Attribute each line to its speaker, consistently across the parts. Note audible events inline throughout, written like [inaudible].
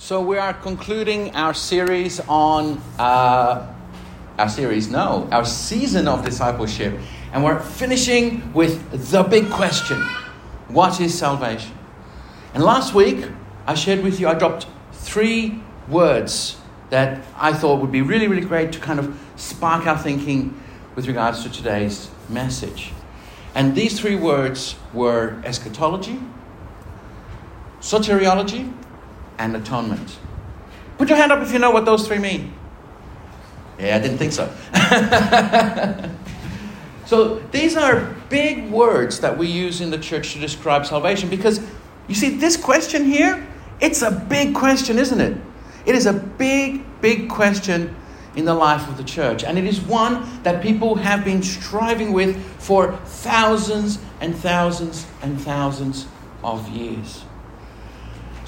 Speaker 1: So we are concluding our series on uh, our series, no, our season of discipleship, and we're finishing with the big question: What is salvation? And last week I shared with you, I dropped three words that I thought would be really, really great to kind of spark our thinking with regards to today's message. And these three words were eschatology, soteriology, and atonement. Put your hand up if you know what those three mean. Yeah, I didn't think so. [laughs] so these are big words that we use in the church to describe salvation because you see, this question here, it's a big question, isn't it? It is a big, big question in the life of the church. And it is one that people have been striving with for thousands and thousands and thousands of years.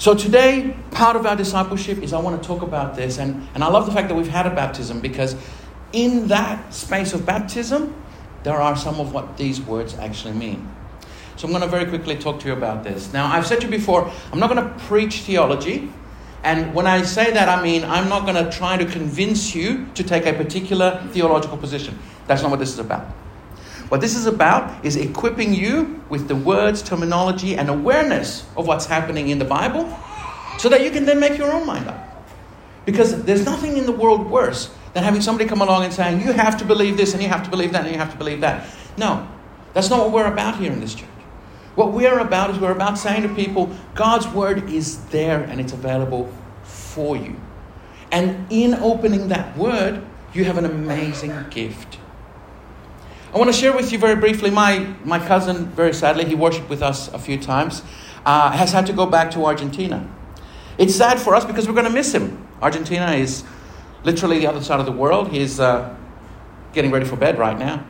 Speaker 1: So today, part of our discipleship is I want to talk about this. And, and I love the fact that we've had a baptism because in that space of baptism, there are some of what these words actually mean. So I'm going to very quickly talk to you about this. Now, I've said to you before, I'm not going to preach theology. And when I say that, I mean I'm not going to try to convince you to take a particular theological position. That's not what this is about. What this is about is equipping you with the words, terminology, and awareness of what's happening in the Bible so that you can then make your own mind up. Because there's nothing in the world worse than having somebody come along and saying, you have to believe this, and you have to believe that, and you have to believe that. No, that's not what we're about here in this church. What we're about is we're about saying to people, God's word is there and it's available for you. And in opening that word, you have an amazing gift. I want to share with you very briefly my, my cousin, very sadly, he worshiped with us a few times, uh, has had to go back to Argentina. It's sad for us because we're going to miss him. Argentina is literally the other side of the world. He's uh, getting ready for bed right now,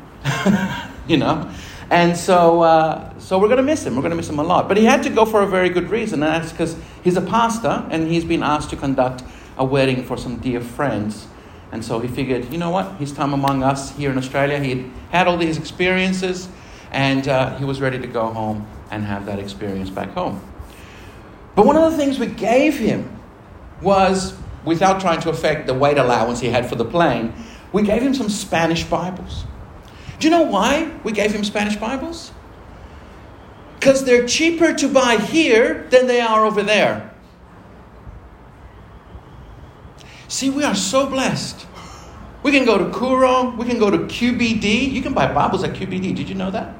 Speaker 1: [laughs] you know. And so, uh, so we're going to miss him. We're going to miss him a lot. But he had to go for a very good reason, and that's because he's a pastor and he's been asked to conduct a wedding for some dear friends. And so he figured, you know what, his time among us here in Australia, he had had all these experiences, and uh, he was ready to go home and have that experience back home. But one of the things we gave him was, without trying to affect the weight allowance he had for the plane, we gave him some Spanish Bibles. Do you know why we gave him Spanish Bibles? Because they're cheaper to buy here than they are over there. See, we are so blessed. We can go to Koorong, we can go to QBD. You can buy Bibles at QBD. Did you know that?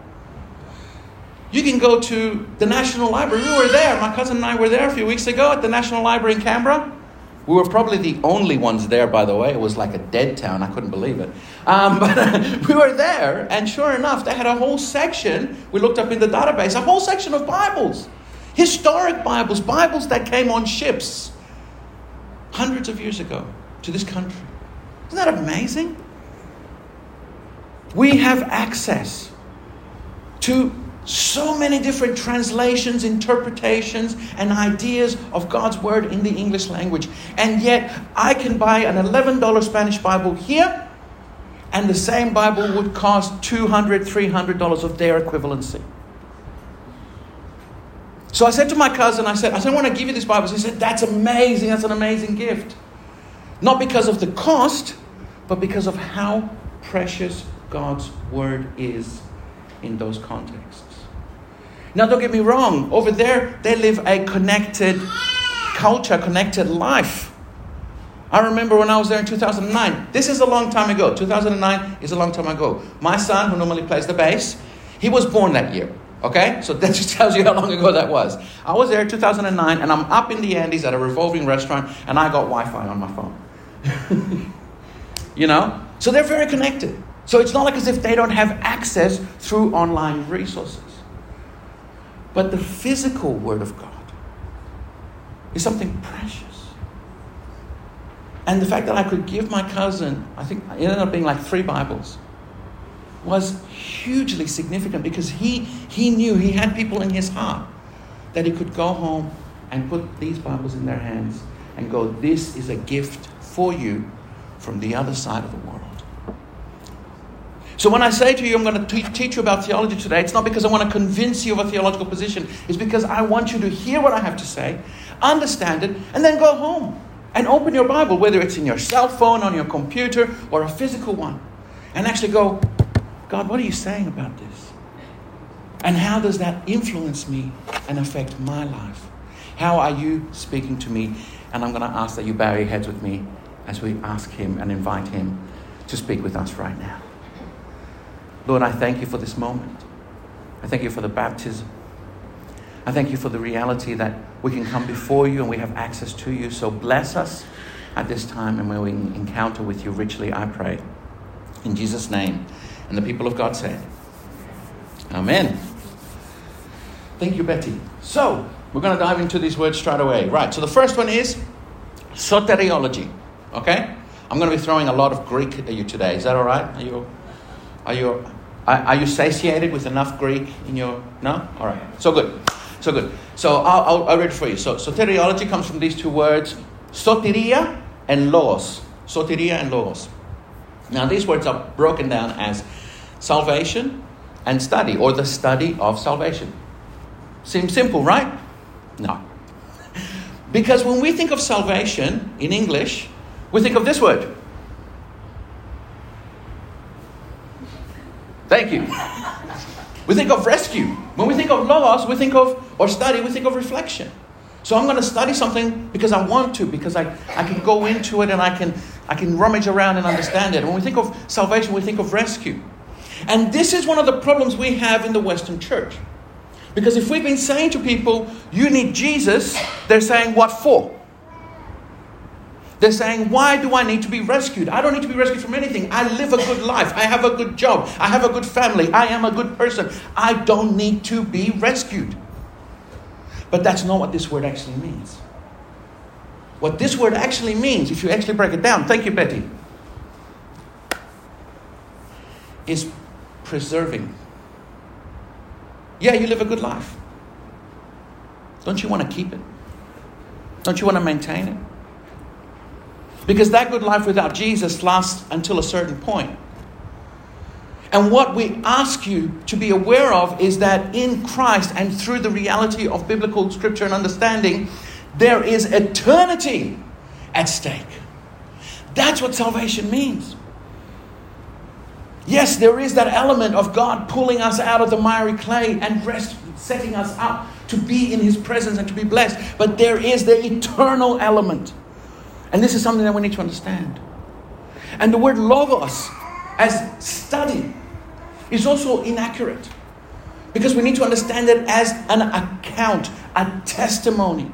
Speaker 1: You can go to the National Library. We were there. My cousin and I were there a few weeks ago at the National Library in Canberra. We were probably the only ones there, by the way. It was like a dead town. I couldn't believe it. Um, [laughs] but [laughs] we were there, and sure enough, they had a whole section. We looked up in the database, a whole section of Bibles. Historic Bibles, Bibles that came on ships hundreds of years ago to this country. Isn't that amazing? We have access to so many different translations, interpretations, and ideas of God's Word in the English language. And yet, I can buy an $11 Spanish Bible here, and the same Bible would cost $200, $300 of their equivalency. So I said to my cousin, I said, I I want to give you this Bible. He said, That's amazing. That's an amazing gift. Not because of the cost, but because of how precious God's word is in those contexts. Now, don't get me wrong, over there, they live a connected culture, connected life. I remember when I was there in 2009. This is a long time ago. 2009 is a long time ago. My son, who normally plays the bass, he was born that year. Okay? So that [laughs] just tells you how long ago that was. I was there in 2009 and I'm up in the Andes at a revolving restaurant and I got Wi Fi on my phone. [laughs] you know? So they're very connected. So it's not like as if they don't have access through online resources. But the physical Word of God is something precious. And the fact that I could give my cousin, I think it ended up being like three Bibles, was hugely significant because he, he knew he had people in his heart that he could go home and put these Bibles in their hands and go, This is a gift for you from the other side of the world. So when I say to you, I'm going to teach you about theology today, it's not because I want to convince you of a theological position. It's because I want you to hear what I have to say, understand it, and then go home and open your Bible, whether it's in your cell phone, on your computer, or a physical one, and actually go, God, what are you saying about this? And how does that influence me and affect my life? How are you speaking to me? And I'm going to ask that you bow your heads with me as we ask Him and invite Him to speak with us right now. Lord, I thank you for this moment. I thank you for the baptism. I thank you for the reality that we can come before you and we have access to you. So bless us at this time and when we encounter with you richly, I pray. In Jesus' name. And the people of God said, Amen. Thank you, Betty. So, we're going to dive into these words straight away. Right, so the first one is soteriology. Okay? I'm going to be throwing a lot of Greek at you today. Is that all right? Are you, are you, are you satiated with enough Greek in your. No? All right. So good. So good. So I'll, I'll, I'll read it for you. So soteriology comes from these two words soteria and logos. Soteria and logos. Now, these words are broken down as salvation and study, or the study of salvation. Seems simple, right? No. [laughs] Because when we think of salvation in English, we think of this word. Thank you. We think of rescue. When we think of logos, we think of, or study, we think of reflection. So I'm going to study something because I want to, because I, I can go into it and I can, I can rummage around and understand it. When we think of salvation, we think of rescue. And this is one of the problems we have in the Western church. Because if we've been saying to people, you need Jesus, they're saying, what for? They're saying, why do I need to be rescued? I don't need to be rescued from anything. I live a good life. I have a good job. I have a good family. I am a good person. I don't need to be rescued. But that's not what this word actually means. What this word actually means, if you actually break it down, thank you, Betty, is preserving. Yeah, you live a good life. Don't you want to keep it? Don't you want to maintain it? Because that good life without Jesus lasts until a certain point. And what we ask you to be aware of is that in Christ and through the reality of biblical scripture and understanding, there is eternity at stake. That's what salvation means. Yes, there is that element of God pulling us out of the miry clay and rest, setting us up to be in His presence and to be blessed. But there is the eternal element. And this is something that we need to understand. And the word logos, as study, is also inaccurate. Because we need to understand it as an account, a testimony.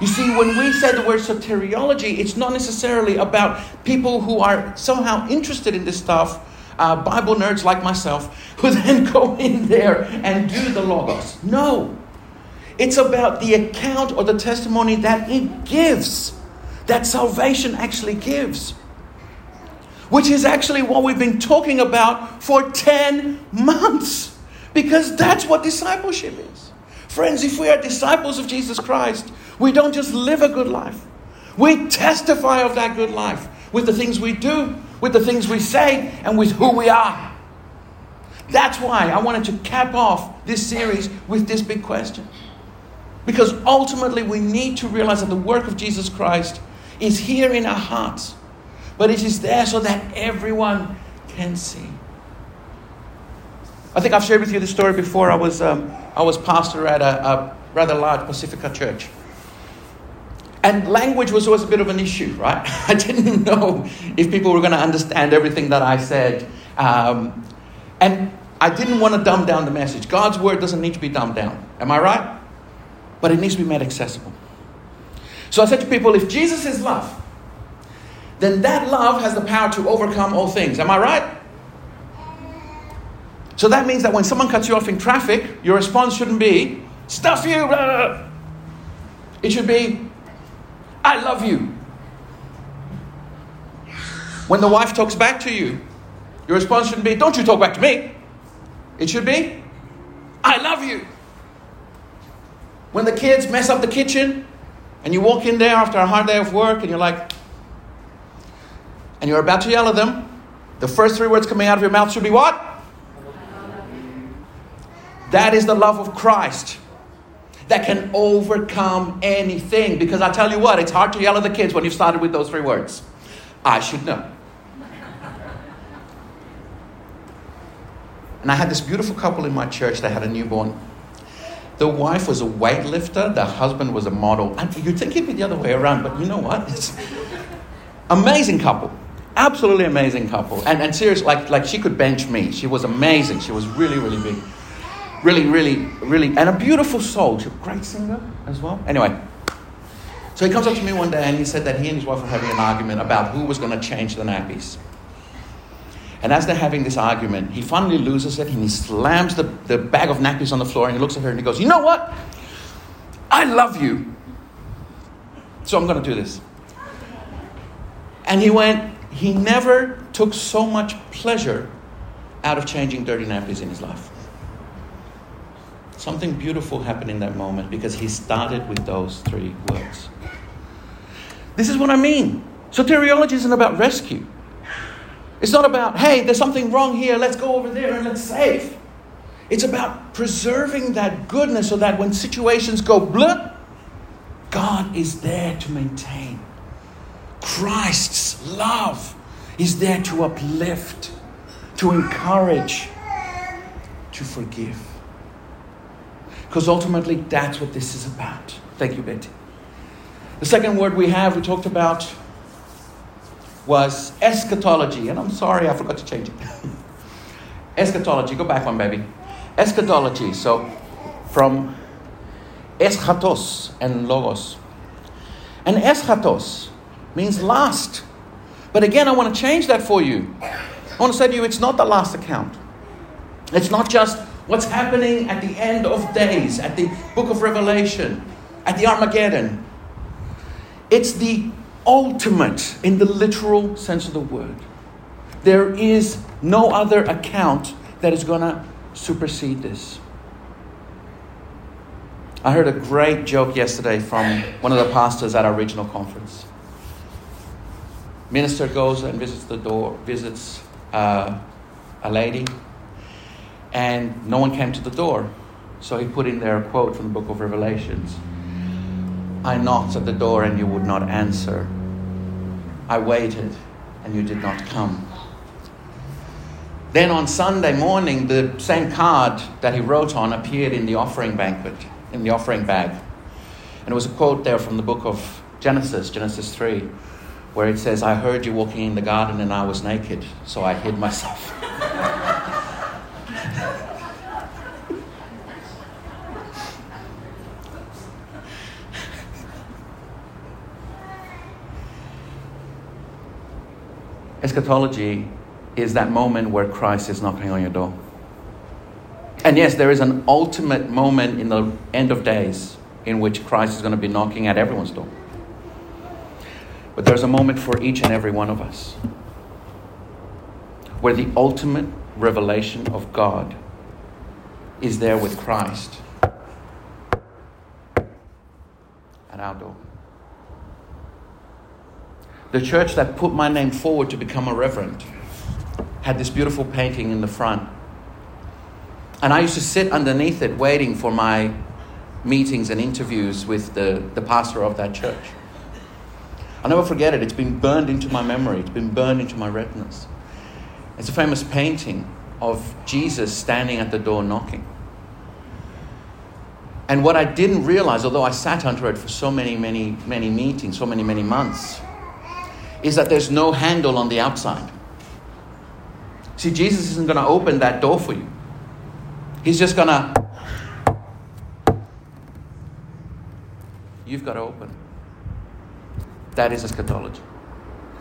Speaker 1: You see, when we say the word soteriology, it's not necessarily about people who are somehow interested in this stuff, uh, Bible nerds like myself, [laughs] who then go in there and do the logos. No. It's about the account or the testimony that it gives, that salvation actually gives. Which is actually what we've been talking about for 10 months. Because that's what discipleship is. Friends, if we are disciples of Jesus Christ, we don't just live a good life, we testify of that good life with the things we do, with the things we say, and with who we are. That's why I wanted to cap off this series with this big question. Because ultimately, we need to realize that the work of Jesus Christ is here in our hearts, but it is there so that everyone can see. I think I've shared with you the story before. I was, um, I was pastor at a, a rather large Pacifica church. And language was always a bit of an issue, right? [laughs] I didn't know if people were going to understand everything that I said. Um, and I didn't want to dumb down the message. God's word doesn't need to be dumbed down. Am I right? But it needs to be made accessible. So I said to people if Jesus is love, then that love has the power to overcome all things. Am I right? So that means that when someone cuts you off in traffic, your response shouldn't be, stuff you. Blah. It should be, I love you. When the wife talks back to you, your response shouldn't be, don't you talk back to me. It should be, I love you. When the kids mess up the kitchen and you walk in there after a hard day of work and you're like, and you're about to yell at them, The first three words coming out of your mouth should be what? That is the love of Christ that can overcome anything. Because I tell you what, it's hard to yell at the kids when you've started with those three words. I should know. And I had this beautiful couple in my church that had a newborn. The wife was a weightlifter, the husband was a model. And you'd think it'd be the other way around, but you know what? It's amazing couple. Absolutely amazing couple. And, and seriously, like, like she could bench me. She was amazing. She was really, really big. Really, really, really, and a beautiful soul. She's a great singer as well. Anyway, so he comes up to me one day and he said that he and his wife were having an argument about who was going to change the nappies. And as they're having this argument, he finally loses it and he slams the, the bag of nappies on the floor and he looks at her and he goes, You know what? I love you. So I'm going to do this. And he went, He never took so much pleasure out of changing dirty nappies in his life. Something beautiful happened in that moment because he started with those three words. This is what I mean. Soteriology isn't about rescue. It's not about, hey, there's something wrong here, let's go over there and let's save. It's about preserving that goodness so that when situations go blip, God is there to maintain. Christ's love is there to uplift, to encourage, to forgive. Because ultimately, that's what this is about. Thank you, Betty. The second word we have, we talked about was eschatology. And I'm sorry, I forgot to change it. [laughs] eschatology, go back one, baby. Eschatology, so from eschatos and logos. And eschatos means last. But again, I want to change that for you. I want to say to you, it's not the last account. It's not just what's happening at the end of days, at the book of Revelation, at the Armageddon. It's the ultimate in the literal sense of the word. There is no other account that is going to supersede this. I heard a great joke yesterday from one of the pastors at our regional conference. Minister goes and visits the door, visits uh, a lady, and no one came to the door. So he put in there a quote from the book of Revelations. I knocked at the door and you would not answer. I waited and you did not come. Then on Sunday morning, the same card that he wrote on appeared in the offering banquet, in the offering bag. And it was a quote there from the book of Genesis, Genesis 3, where it says, I heard you walking in the garden and I was naked, so I hid myself. [laughs] Eschatology is that moment where Christ is knocking on your door. And yes, there is an ultimate moment in the end of days in which Christ is going to be knocking at everyone's door. But there's a moment for each and every one of us where the ultimate revelation of God is there with Christ at our door the church that put my name forward to become a reverend had this beautiful painting in the front. And I used to sit underneath it waiting for my meetings and interviews with the, the pastor of that church. I'll never forget it. It's been burned into my memory, it's been burned into my retinas. It's a famous painting of Jesus standing at the door knocking. And what I didn't realize, although I sat under it for so many, many, many meetings, so many, many months, is that there's no handle on the outside. See, Jesus isn't going to open that door for you. He's just going to. You've got to open. That is eschatology.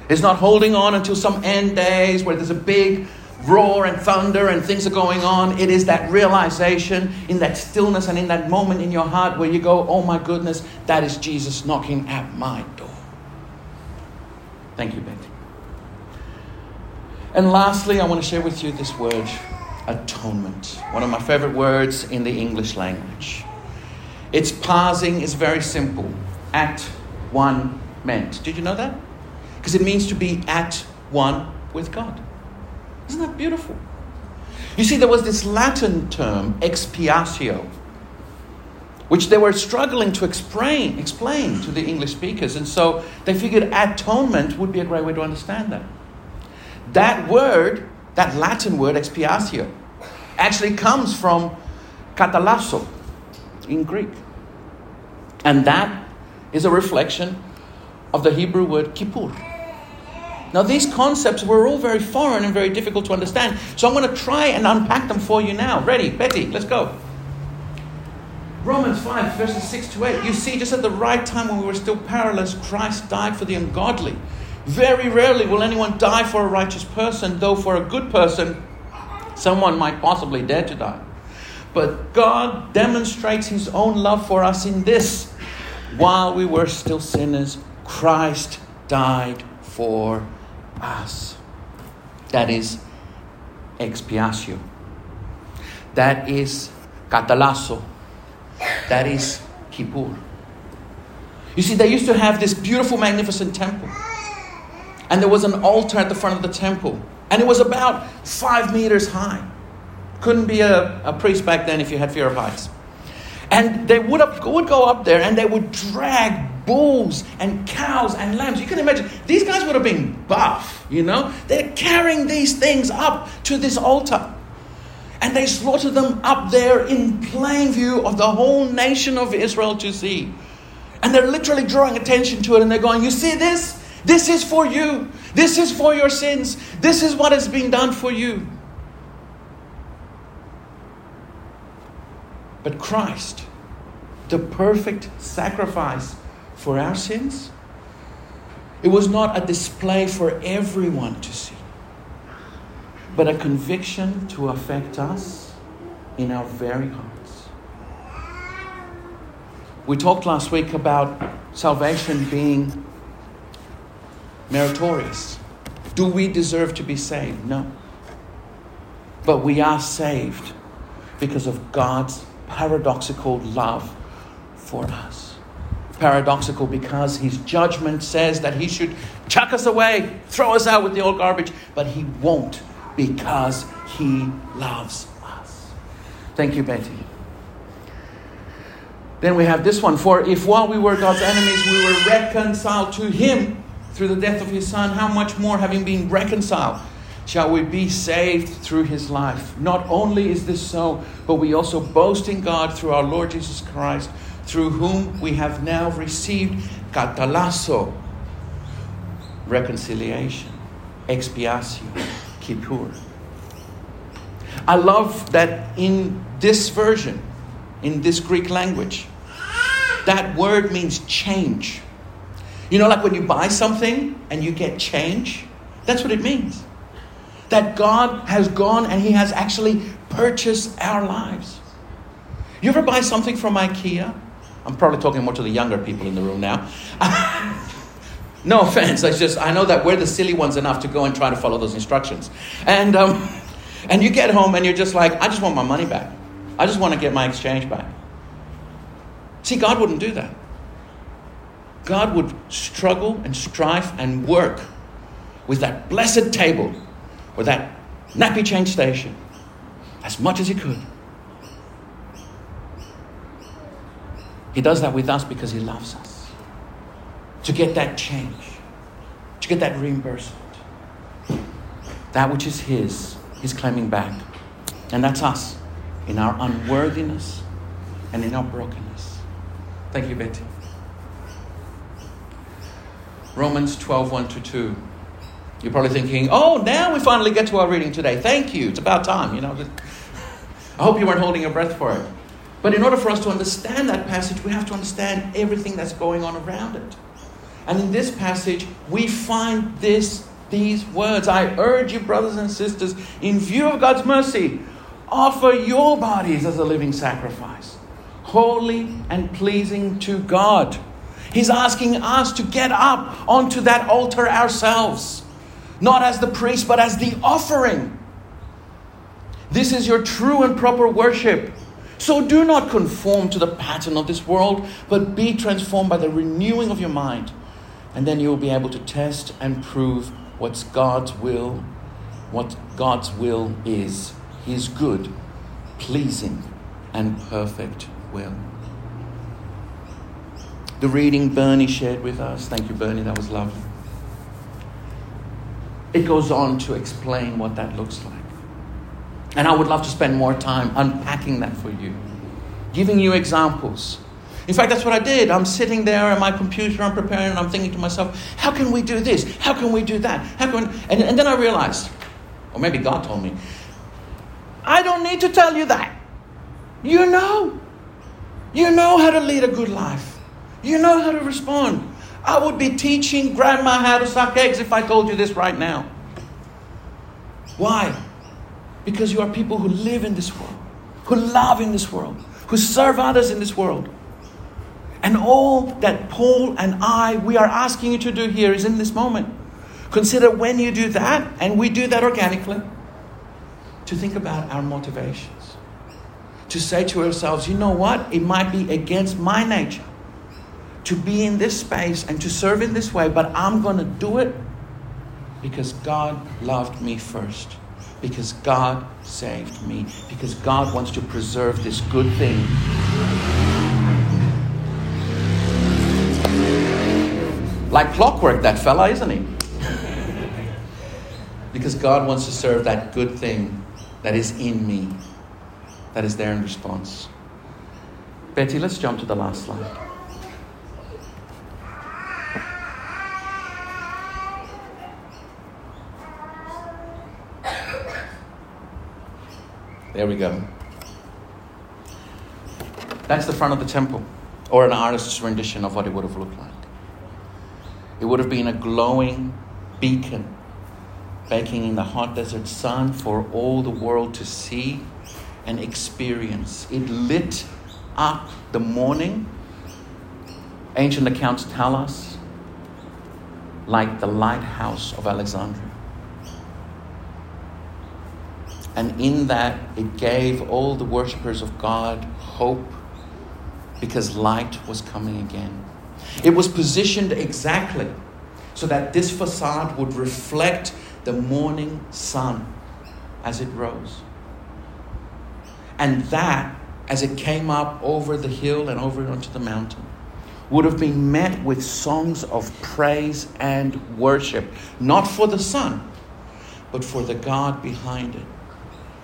Speaker 1: It's not holding on until some end days where there's a big roar and thunder and things are going on. It is that realization in that stillness and in that moment in your heart where you go, oh my goodness, that is Jesus knocking at my. Thank you, Betty. And lastly, I want to share with you this word atonement, one of my favorite words in the English language. Its parsing is very simple at one meant. Did you know that? Because it means to be at one with God. Isn't that beautiful? You see, there was this Latin term, expiatio, which they were struggling to explain, explain to the English speakers. And so they figured atonement would be a great way to understand that. That word, that Latin word, expiatio, actually comes from katalasso in Greek. And that is a reflection of the Hebrew word kippur. Now, these concepts were all very foreign and very difficult to understand. So I'm going to try and unpack them for you now. Ready? Betty, let's go. Romans 5, verses 6 to 8. You see, just at the right time when we were still powerless, Christ died for the ungodly. Very rarely will anyone die for a righteous person, though for a good person, someone might possibly dare to die. But God demonstrates his own love for us in this while we were still sinners, Christ died for us. That is expiatio. That is katalasso that is Kippur. You see, they used to have this beautiful, magnificent temple. And there was an altar at the front of the temple. And it was about five meters high. Couldn't be a, a priest back then if you had fear of heights. And they would, up, would go up there and they would drag bulls and cows and lambs. You can imagine, these guys would have been buff, you know? They're carrying these things up to this altar. And they slaughtered them up there in plain view of the whole nation of Israel to see. And they're literally drawing attention to it and they're going, You see this? This is for you. This is for your sins. This is what has been done for you. But Christ, the perfect sacrifice for our sins, it was not a display for everyone to see but a conviction to affect us in our very hearts. We talked last week about salvation being meritorious. Do we deserve to be saved? No. But we are saved because of God's paradoxical love for us. Paradoxical because his judgment says that he should chuck us away, throw us out with the old garbage, but he won't because he loves us. Thank you, Betty. Then we have this one For if while we were God's enemies, we were reconciled to him through the death of his son, how much more, having been reconciled, shall we be saved through his life? Not only is this so, but we also boast in God through our Lord Jesus Christ, through whom we have now received katalasso, reconciliation, expiation Kippur. I love that in this version, in this Greek language, that word means change. You know, like when you buy something and you get change, that's what it means. That God has gone and He has actually purchased our lives. You ever buy something from IKEA? I'm probably talking more to the younger people in the room now. [laughs] No [laughs] offense. I just I know that we're the silly ones enough to go and try to follow those instructions. And um, [laughs] and you get home and you're just like, I just want my money back. I just want to get my exchange back. See, God wouldn't do that. God would struggle and strive and work with that blessed table or that nappy change station as much as he could. He does that with us because he loves us to get that change, to get that reimbursement. That which is His, He's claiming back. And that's us in our unworthiness and in our brokenness. Thank you, Betty. Romans 12 1 to 2. You're probably thinking, oh, now we finally get to our reading today. Thank you. It's about time. You know, [laughs] I hope you weren't holding your breath for it. But in order for us to understand that passage, we have to understand everything that's going on around it. And in this passage, we find this, these words I urge you, brothers and sisters, in view of God's mercy, offer your bodies as a living sacrifice, holy and pleasing to God. He's asking us to get up onto that altar ourselves, not as the priest, but as the offering. This is your true and proper worship. So do not conform to the pattern of this world, but be transformed by the renewing of your mind and then you will be able to test and prove what's God's will what God's will is His good, pleasing, and perfect will. The reading Bernie shared with us, thank you, Bernie, that was lovely. It goes on to explain what that looks like. And I would love to spend more time unpacking that for you, giving you examples. In fact, that's what I did. I'm sitting there at my computer, I'm preparing, and I'm thinking to myself, how can we do this? How can we do that? How can and, and then I realized, or maybe God told me, I don't need to tell you that. You know. You know how to lead a good life. You know how to respond. I would be teaching grandma how to suck eggs if I told you this right now. Why? Because you are people who live in this world, who love in this world, who serve others in this world. And all that Paul and I, we are asking you to do here is in this moment. Consider when you do that, and we do that organically, to think about our motivations. To say to ourselves, you know what? It might be against my nature to be in this space and to serve in this way, but I'm going to do it because God loved me first because God saved me, because God wants to preserve this good thing. Like clockwork, that fella, isn't he? because God wants to serve that good thing that is in me, that is there in response. Betty, let's jump to the last slide. There we go. That's the front of the temple, or an artist's rendition of what it would have looked like. It would have been a glowing beacon baking in the hot desert sun for all the world to see and experience. It lit up the morning. Ancient accounts tell us like the lighthouse of Alexandria. And in that, it gave all the worshippers of God hope because light was coming again. It was positioned exactly so that this facade would reflect the morning sun as it rose. And that, as it came up over the hill and over onto the mountain, would have been met with songs of praise and worship, not for the sun, but for the God behind it.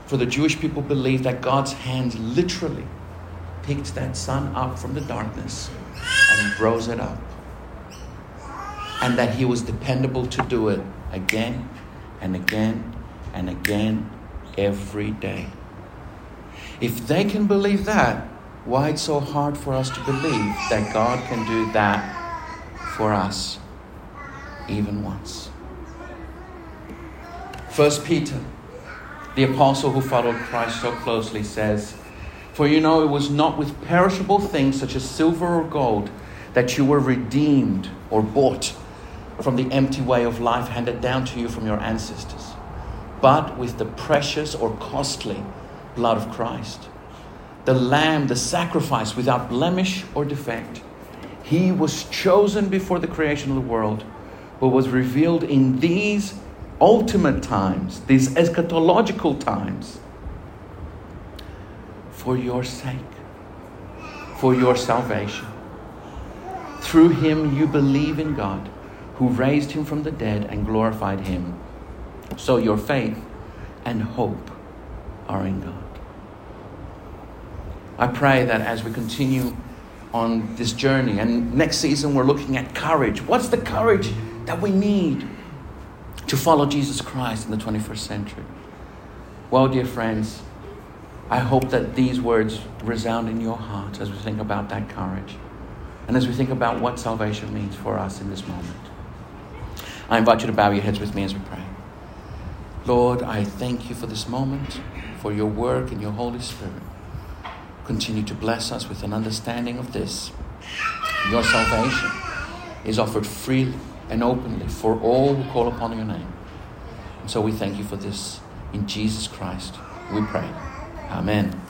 Speaker 1: For the Jewish people believed that God's hand literally picked that sun up from the darkness and rose it up. And that he was dependable to do it again and again and again every day. If they can believe that, why it's so hard for us to believe that God can do that for us even once? First Peter the apostle who followed Christ so closely says, For you know it was not with perishable things such as silver or gold that you were redeemed or bought from the empty way of life handed down to you from your ancestors, but with the precious or costly blood of Christ, the Lamb, the sacrifice without blemish or defect. He was chosen before the creation of the world, but was revealed in these ultimate times, these eschatological times, for your sake, for your salvation. Through him, you believe in God, who raised him from the dead and glorified him. So your faith and hope are in God. I pray that as we continue on this journey, and next season we're looking at courage. What's the courage that we need? to follow Jesus Christ in the 21st century. Well, dear friends, I hope that these words resound in your heart as we think about that courage and as we think about what salvation means for us in this moment. I invite you to bow your heads with me as we pray. Lord, I thank you for this moment, for your work and your Holy Spirit. Continue to bless us with an understanding of this. Your salvation is offered freely and openly for all who call upon your name. And so we thank you for this. In Jesus Christ, we pray. Amen.